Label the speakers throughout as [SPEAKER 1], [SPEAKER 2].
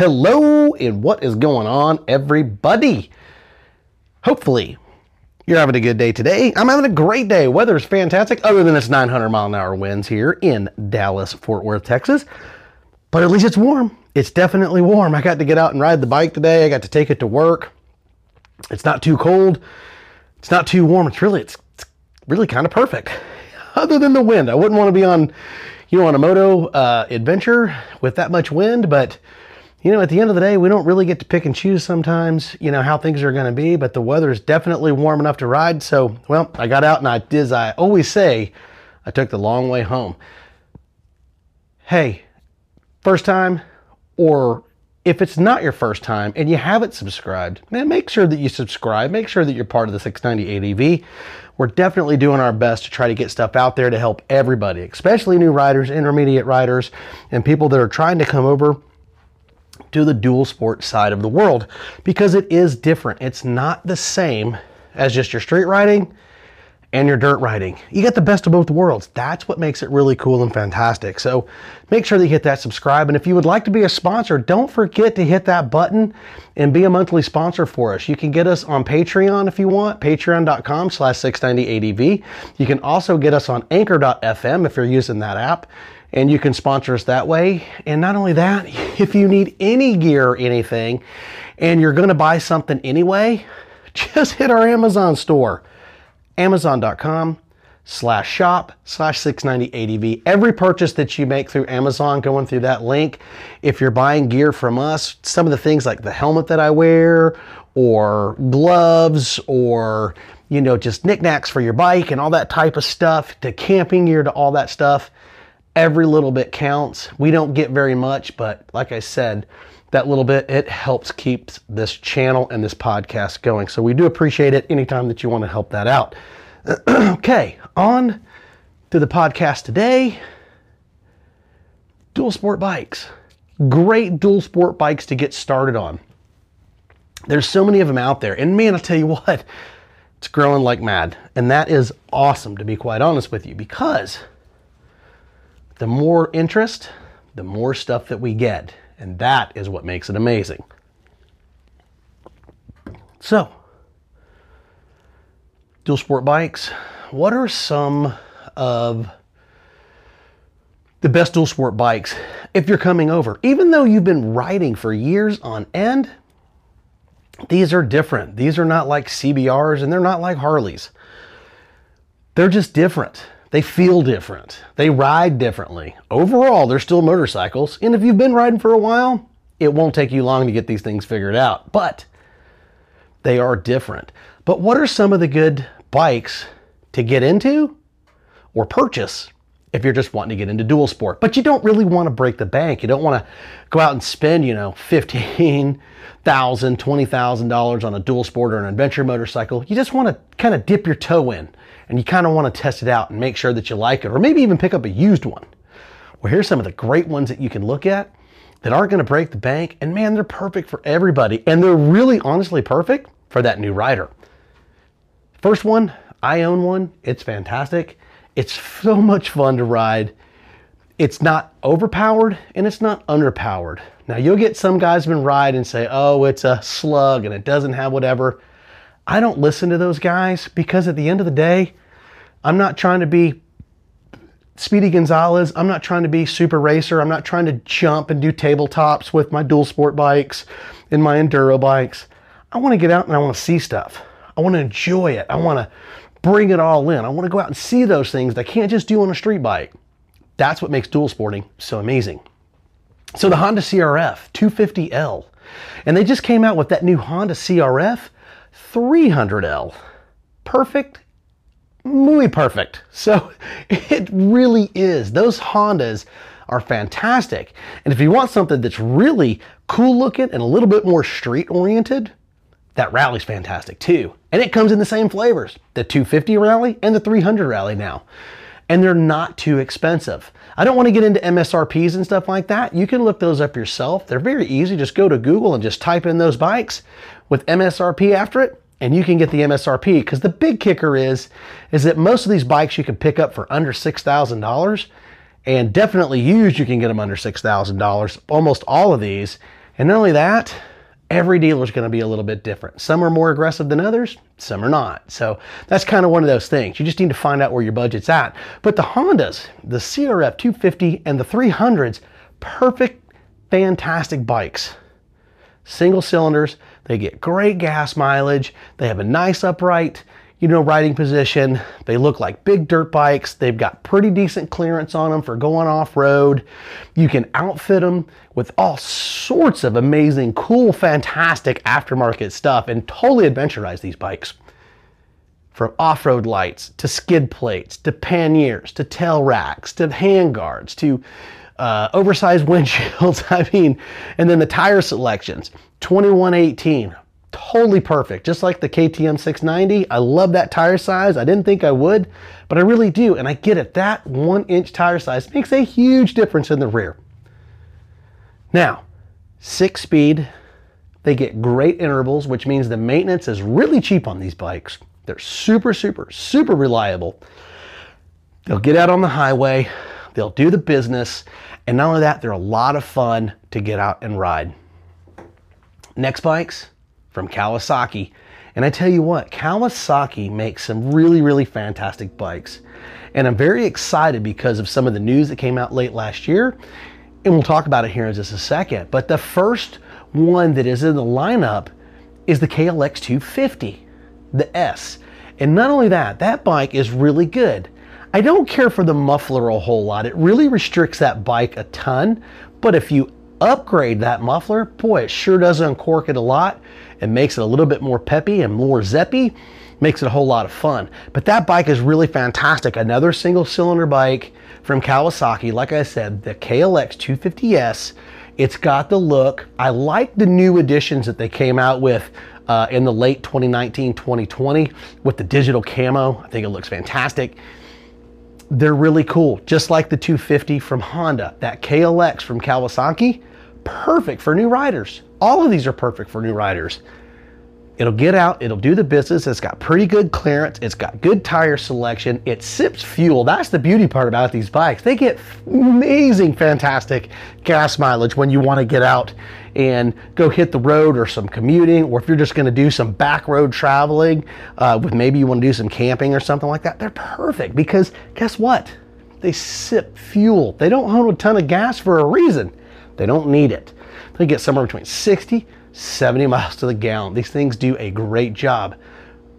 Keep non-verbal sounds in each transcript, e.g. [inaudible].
[SPEAKER 1] Hello, and what is going on, everybody? Hopefully, you're having a good day today. I'm having a great day. Weather is fantastic, other than it's 900 mile an hour winds here in Dallas, Fort Worth, Texas. But at least it's warm. It's definitely warm. I got to get out and ride the bike today. I got to take it to work. It's not too cold. It's not too warm. It's really, it's, it's really kind of perfect. Other than the wind, I wouldn't want to be on, you know, on a moto uh, adventure with that much wind, but you know, at the end of the day, we don't really get to pick and choose sometimes, you know, how things are going to be, but the weather is definitely warm enough to ride. So, well, I got out and I did, as I always say, I took the long way home. Hey, first time, or if it's not your first time and you haven't subscribed, man, make sure that you subscribe. Make sure that you're part of the 690 ADV. We're definitely doing our best to try to get stuff out there to help everybody, especially new riders, intermediate riders, and people that are trying to come over to the dual sport side of the world because it is different. It's not the same as just your street riding and your dirt riding. You get the best of both worlds. That's what makes it really cool and fantastic. So make sure that you hit that subscribe. And if you would like to be a sponsor, don't forget to hit that button and be a monthly sponsor for us. You can get us on Patreon if you want, patreon.com slash 690ADV. You can also get us on anchor.fm if you're using that app and you can sponsor us that way. And not only that, [laughs] if you need any gear or anything and you're going to buy something anyway, [laughs] just hit our Amazon store, amazon.com slash shop slash 690 ADV. Every purchase that you make through Amazon going through that link, if you're buying gear from us, some of the things like the helmet that I wear or gloves or you know just knickknacks for your bike and all that type of stuff to camping gear to all that stuff every little bit counts. We don't get very much, but like I said, that little bit, it helps keep this channel and this podcast going. So we do appreciate it anytime that you want to help that out. [clears throat] okay, on to the podcast today. Dual sport bikes. Great dual sport bikes to get started on. There's so many of them out there. And man, I'll tell you [laughs] what, it's growing like mad. And that is awesome, to be quite honest with you, because the more interest, the more stuff that we get. And that is what makes it amazing. So, dual sport bikes, what are some of the best dual sport bikes if you're coming over? Even though you've been riding for years on end, these are different. These are not like CBRs and they're not like Harleys. They're just different. They feel different. They ride differently. Overall, they're still motorcycles. And if you've been riding for a while, it won't take you long to get these things figured out. But they are different. But what are some of the good bikes to get into or purchase if you're just wanting to get into dual sport? But you don't really want to break the bank. You don't want to go out and spend, you know, $15,000, $20,000 on a dual sport or an adventure motorcycle. You just want to kind of dip your toe in and you kind of want to test it out and make sure that you like it, or maybe even pick up a used one. Well, here's some of the great ones that you can look at that aren't going to break the bank, and man, they're perfect for everybody, and they're really honestly perfect for that new rider. First one, I own one. It's fantastic. It's so much fun to ride. It's not overpowered and it's not underpowered. Now you'll get some guys been ride and say, oh, it's a slug and it doesn't have whatever. I don't listen to those guys because at the end of the day, I'm not trying to be Speedy Gonzalez. I'm not trying to be super racer. I'm not trying to jump and do tabletops with my dual sport bikes and my enduro bikes. I want to get out and I want to see stuff. I want to enjoy it. I want to bring it all in. I want to go out and see those things that I can't just do on a street bike. That's what makes dual sporting so amazing. So the Honda CRF 250L, and they just came out with that new Honda CRF 300L. Perfect, muy perfect. So [laughs] it really is. Those Hondas are fantastic. And if you want something that's really cool looking and a little bit more street oriented, that rally's fantastic too. And it comes in the same flavors the 250 rally and the 300 rally now. And they're not too expensive. I don't want to get into MSRPs and stuff like that. You can look those up yourself. They're very easy. Just go to Google and just type in those bikes with MSRP after it, and you can get the MSRP. Because the big kicker is, is that most of these bikes you can pick up for under $6,000 and definitely used you can get them under $6,000. Almost all of these. And not only that, every dealer is going to be a little bit different. Some are more aggressive than others, some are not. So that's kind of one of those things. You just need to find out where your budget's at. But the Hondas, the CRF 250 and the 300s, perfect, fantastic bikes. Single cylinders, they get great gas mileage, they have a nice upright you know, riding position. They look like big dirt bikes. They've got pretty decent clearance on them for going off road. You can outfit them with all sorts of amazing, cool, fantastic aftermarket stuff and totally adventurize these bikes. From off road lights to skid plates to panniers to tail racks to hand guards to uh, oversized [laughs] windshields. I mean, and then the tire selections 2118 totally perfect, just like the KTM 690. I love that tire size. I didn't think I would, but I really do. And I get it. That one inch tire size makes a huge difference in the rear. Now, six speed, they get great intervals, which means the maintenance is really cheap on these bikes. They're super, super, super reliable. They'll get out on the highway, they'll do the business, and not only that, they're a lot of fun to get out and ride. Next bikes, from Kawasaki. And I tell you what, Kawasaki makes some really, really fantastic bikes. And I'm very excited because of some of the news that came out late last year. And we'll talk about it here in just a second. But the first one that is in the lineup is the KLX 250, the S. And not only that, that bike is really good. I don't care for the muffler a whole lot. It really restricts that bike a ton. But if you upgrade that muffler, boy, it sure does uncork it a lot. It makes it a little bit more peppy and more zeppy, makes it a whole lot of fun. But that bike is really fantastic. Another single cylinder bike from Kawasaki. Like I said, the KLX 250S. It's got the look. I like the new additions that they came out with uh, in the late 2019, 2020 with the digital camo. I think it looks fantastic. They're really cool, just like the 250 from Honda. That KLX from Kawasaki, perfect for new riders. All of these are perfect for new riders. It'll get out, it'll do the business, it's got pretty good clearance, it's got good tire selection, it sips fuel. That's the beauty part about these bikes. They get amazing, fantastic gas mileage when you want to get out and go hit the road or some commuting, or if you're just going to do some back road traveling, uh, with maybe you want to do some camping or something like that. They're perfect because guess what? They sip fuel. They don't hold a ton of gas for a reason. They don't need it. They get somewhere between 60, 70 miles to the gallon. These things do a great job.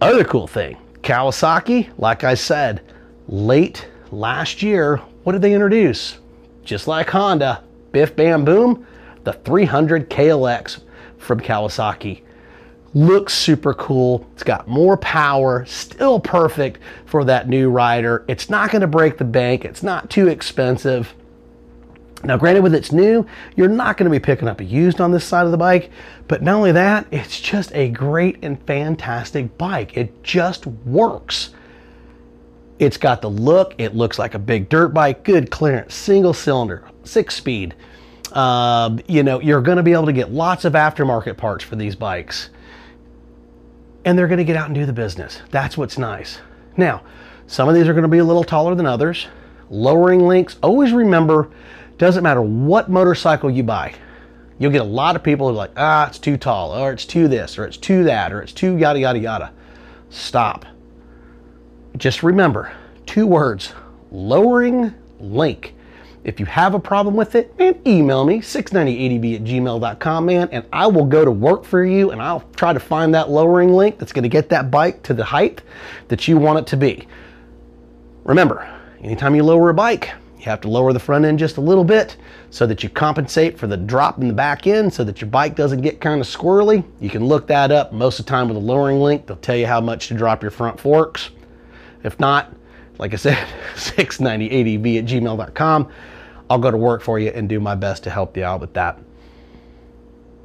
[SPEAKER 1] Other cool thing, Kawasaki, like I said, late last year, what did they introduce? Just like Honda, biff bam boom, the 300 KLX from Kawasaki. Looks super cool. It's got more power, still perfect for that new rider. It's not going to break the bank. It's not too expensive. Now, granted, with its new, you're not going to be picking up a used on this side of the bike, but not only that, it's just a great and fantastic bike. It just works. It's got the look, it looks like a big dirt bike, good clearance, single cylinder, six speed. Uh, you know, you're going to be able to get lots of aftermarket parts for these bikes. And they're going to get out and do the business. That's what's nice. Now, some of these are going to be a little taller than others. Lowering links, always remember doesn't matter what motorcycle you buy. You'll get a lot of people who are like, ah, it's too tall, or it's too this, or it's too that, or it's too yada, yada, yada. Stop. Just remember two words lowering link. If you have a problem with it, man, email me, 690adv at gmail.com, man, and I will go to work for you and I'll try to find that lowering link that's going to get that bike to the height that you want it to be. Remember, anytime you lower a bike, You have to lower the front end just a little bit so that you compensate for the drop in the back end so that your bike doesn't get kind of squirrely. You can look that up most of the time with a lowering link. They'll tell you how much to drop your front forks. If not, like I said, [laughs] 690adv at gmail.com. I'll go to work for you and do my best to help you out with that.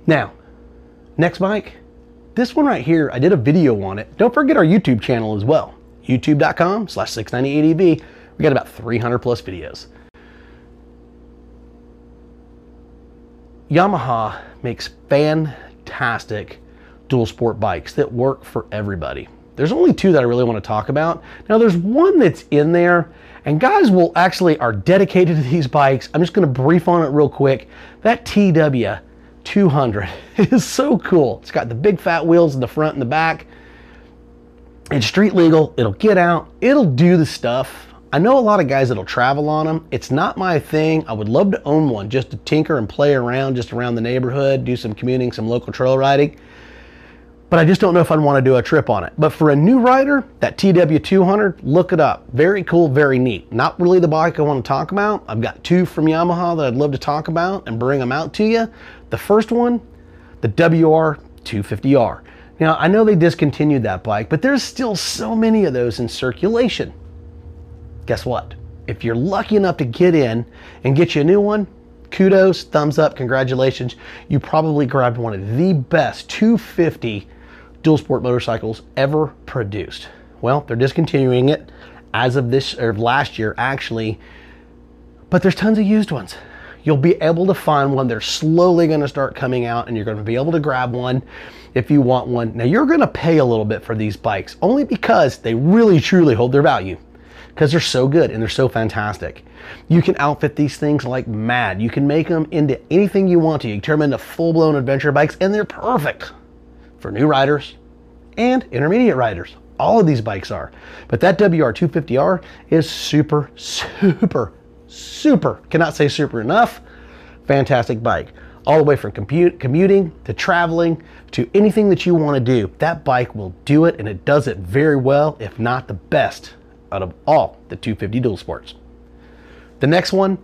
[SPEAKER 1] Now, next bike, this one right here, I did a video on it. Don't forget our YouTube channel as well, youtube.com slash 690adv. We got about 300 plus videos. Yamaha makes fantastic dual sport bikes that work for everybody. There's only two that I really want to talk about. Now there's one that's in there and guys will actually are dedicated to these bikes. I'm just going to brief on it real quick. That TW 200 [laughs] is so cool. It's got the big fat wheels in the front and the back. It's street legal. It'll get out. It'll do the stuff. I know a lot of guys that'll travel on them. It's not my thing. I would love to own one just to tinker and play around just around the neighborhood, do some commuting, some local trail riding. But I just don't know if I'd want to do a trip on it. But for a new rider, that TW200, look it up. Very cool, very neat. Not really the bike I want to talk about. I've got two from Yamaha that I'd love to talk about and bring them out to you. The first one, the WR250R. Now, I know they discontinued that bike, but there's still so many of those in circulation guess what? If you're lucky enough to get in and get you a new one, kudos, thumbs up, congratulations. You probably grabbed one of the best 250 dual sport motorcycles ever produced. Well, they're discontinuing it as of this or last year actually, but there's tons of used ones. You'll be able to find one. They're slowly going to start coming out and you're going to be able to grab one if you want one. Now you're going to pay a little bit for these bikes only because they really truly hold their value because they're so good and they're so fantastic. You can outfit these things like mad. You can make them into anything you want to. You can turn them into full-blown adventure bikes and they're perfect for new riders and intermediate riders. All of these bikes are. But that WR250R is super, super, super, cannot say super enough, fantastic bike. All the way from commuting to traveling to anything that you want to do. That bike will do it and it does it very well, if not the best out of all the 250 dual sports. The next one,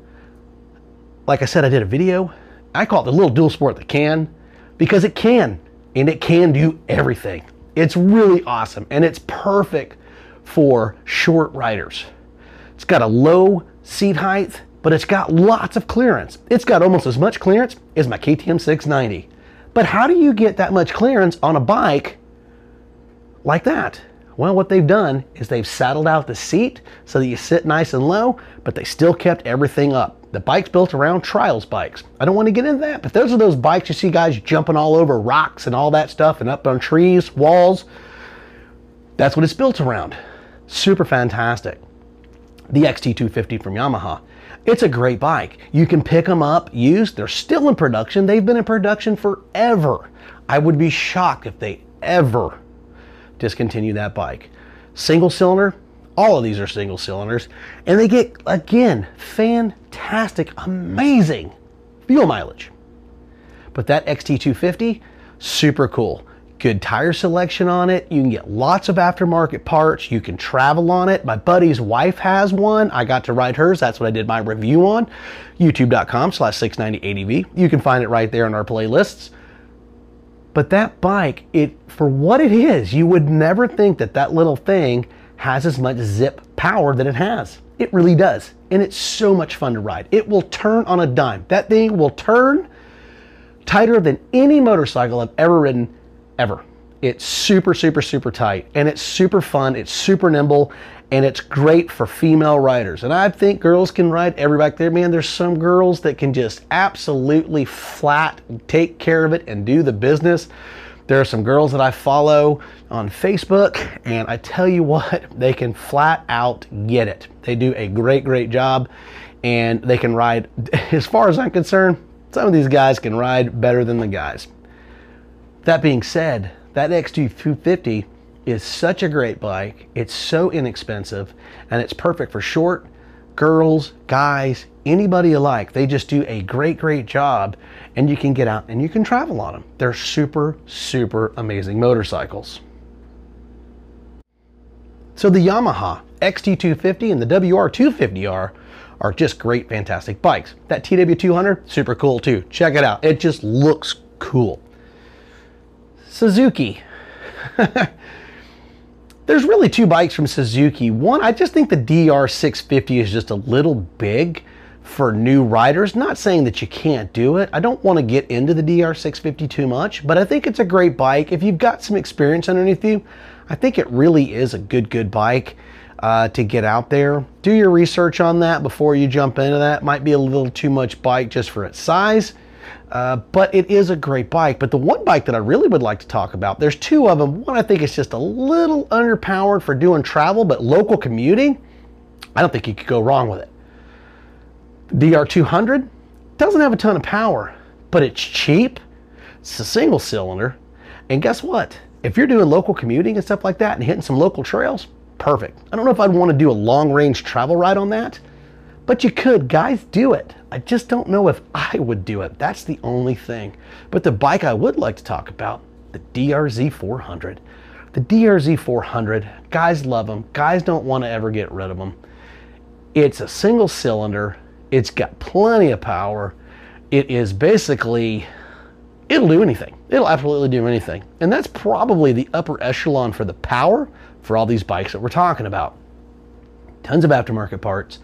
[SPEAKER 1] like I said, I did a video. I call it the little dual sport that can because it can and it can do everything. It's really awesome and it's perfect for short riders. It's got a low seat height, but it's got lots of clearance. It's got almost as much clearance as my KTM 690. But how do you get that much clearance on a bike like that? Well, what they've done is they've saddled out the seat so that you sit nice and low, but they still kept everything up. The bike's built around trials bikes. I don't want to get into that, but those are those bikes you see guys jumping all over rocks and all that stuff and up on trees, walls. That's what it's built around. Super fantastic. The XT250 from Yamaha. It's a great bike. You can pick them up, used. They're still in production. They've been in production forever. I would be shocked if they ever discontinue that bike. Single cylinder, all of these are single cylinders, and they get, again, fantastic, amazing fuel mileage. But that XT250, super cool. Good tire selection on it. You can get lots of aftermarket parts. You can travel on it. My buddy's wife has one. I got to ride hers. That's what I did my review on. YouTube.com slash 690ADV. You can find it right there in our playlists. But that bike, it for what it is, you would never think that that little thing has as much zip power that it has. It really does. And it's so much fun to ride. It will turn on a dime. That thing will turn tighter than any motorcycle I've ever ridden ever. It's super, super, super tight and it's super fun. It's super nimble and it's great for female riders. And I think girls can ride every bike there. Man, there's some girls that can just absolutely flat take care of it and do the business. There are some girls that I follow on Facebook, and I tell you what, [laughs] they can flat out get it. They do a great, great job, and they can ride, [laughs] as far as I'm concerned, some of these guys can ride better than the guys. That being said, that XT250 is such a great bike. It's so inexpensive and it's perfect for short girls, guys, anybody alike. They just do a great, great job and you can get out and you can travel on them. They're super, super amazing motorcycles. So the Yamaha XT250 and the WR250R are just great, fantastic bikes. That TW200, super cool too. Check it out. It just looks cool. Suzuki. [laughs] There's really two bikes from Suzuki. One, I just think the DR650 is just a little big for new riders. Not saying that you can't do it. I don't want to get into the DR650 too much, but I think it's a great bike. If you've got some experience underneath you, I think it really is a good, good bike uh, to get out there. Do your research on that before you jump into that. Might be a little too much bike just for its size. Uh, but it is a great bike. But the one bike that I really would like to talk about, there's two of them. One I think is just a little underpowered for doing travel, but local commuting, I don't think you could go wrong with it. DR200 doesn't have a ton of power, but it's cheap. It's a single cylinder. And guess what? If you're doing local commuting and stuff like that and hitting some local trails, perfect. I don't know if I'd want to do a long range travel ride on that, but you could. Guys, do it. I just don't know if I would do it. That's the only thing. But the bike I would like to talk about, the DRZ 400. The DRZ 400, guys love them. Guys don't want to ever get rid of them. It's a single cylinder it's got plenty of power. It is basically, it'll do anything. It'll absolutely do anything. And that's probably the upper echelon for the power for all these bikes that we're talking about. Tons of aftermarket parts.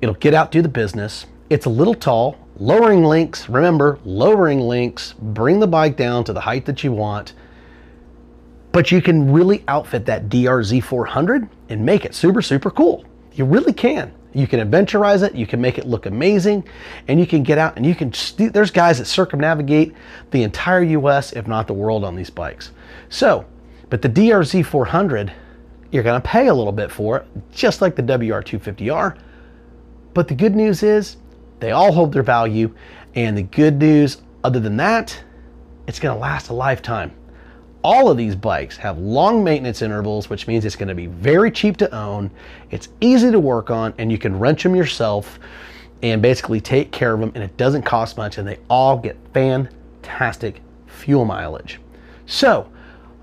[SPEAKER 1] It'll get out, do the business. It's a little tall. Lowering links, remember, lowering links, bring the bike down to the height that you want. But you can really outfit that DRZ 400 and make it super, super cool. You really can. You can adventurize it, you can make it look amazing, and you can get out and you can. There's guys that circumnavigate the entire US, if not the world, on these bikes. So, but the DRZ 400, you're to pay a little bit for it, just like the WR250R. But the good news is they all hold their value, and the good news, other than that, it's going to last a lifetime all of these bikes have long maintenance intervals, which means it's going to be very cheap to own. It's easy to work on, and you can wrench them yourself and basically take care of them, and it doesn't cost much, and they all get fantastic fuel mileage. So,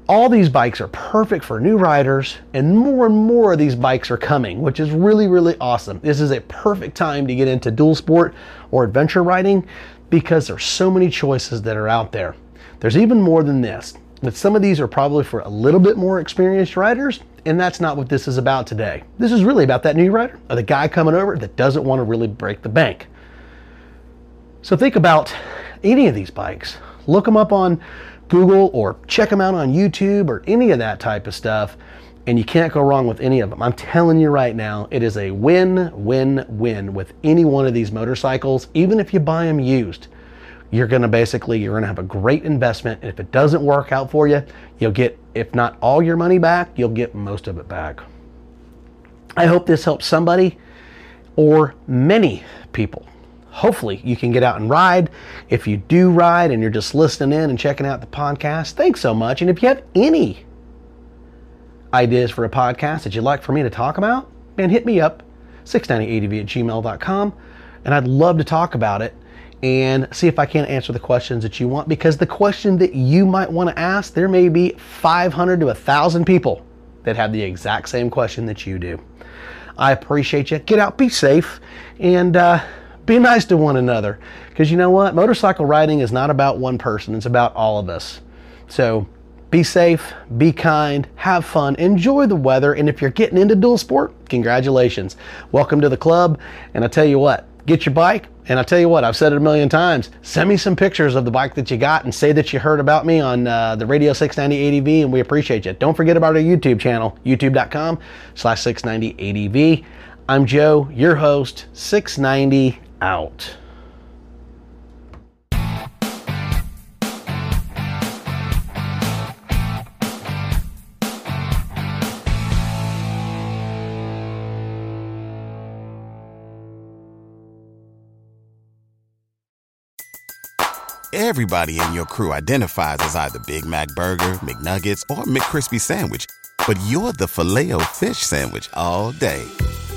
[SPEAKER 1] all these bikes are perfect for new riders, and more and more of these bikes are coming, which is really, really awesome. This is a perfect time to get into dual sport or adventure riding because there's so many choices that are out there. There's even more than this. But some of these are probably for a little bit more experienced riders, and that's not what this is about today. This is really about that new rider or the guy coming over that doesn't want to really break the bank. So think about any of these bikes. Look them up on Google or check them out on YouTube or any of that type of stuff, and you can't go wrong with any of them. I'm telling you right now, it is a win, win, win with any one of these motorcycles, even if you buy them used you're going to basically you're going to have a great investment and if it doesn't work out for you you'll get if not all your money back you'll get most of it back. I hope this helps somebody or many people hopefully you can get out and ride if you do ride and you're just listening in and checking out the podcast thanks so much and if you have any ideas for a podcast that you'd like for me to talk about man hit me up 690adv at gmail.com and i'd love to talk about it and see if I can answer the questions that you want because the question that you might want to ask, there may be 500 to 1,000 people that have the exact same question that you do. I appreciate you. Get out, be safe, and uh, be nice to one another because you know what? Motorcycle riding is not about one person, it's about all of us. So be safe, be kind, have fun, enjoy the weather, and if you're getting into dual sport, congratulations. Welcome to the club, and I tell you what, get your bike. And I tell you what, I've said it a million times. Send me some pictures of the bike that you got and say that you heard about me on uh, the Radio 690 ADV, and we appreciate you. Don't forget about our YouTube channel, youtube.com slash 690 ADV. I'm Joe, your host, 690 out.
[SPEAKER 2] Everybody in your crew identifies as either Big Mac Burger, McNuggets, or McCrispy Sandwich. But you're the Filet-O-Fish Sandwich all day.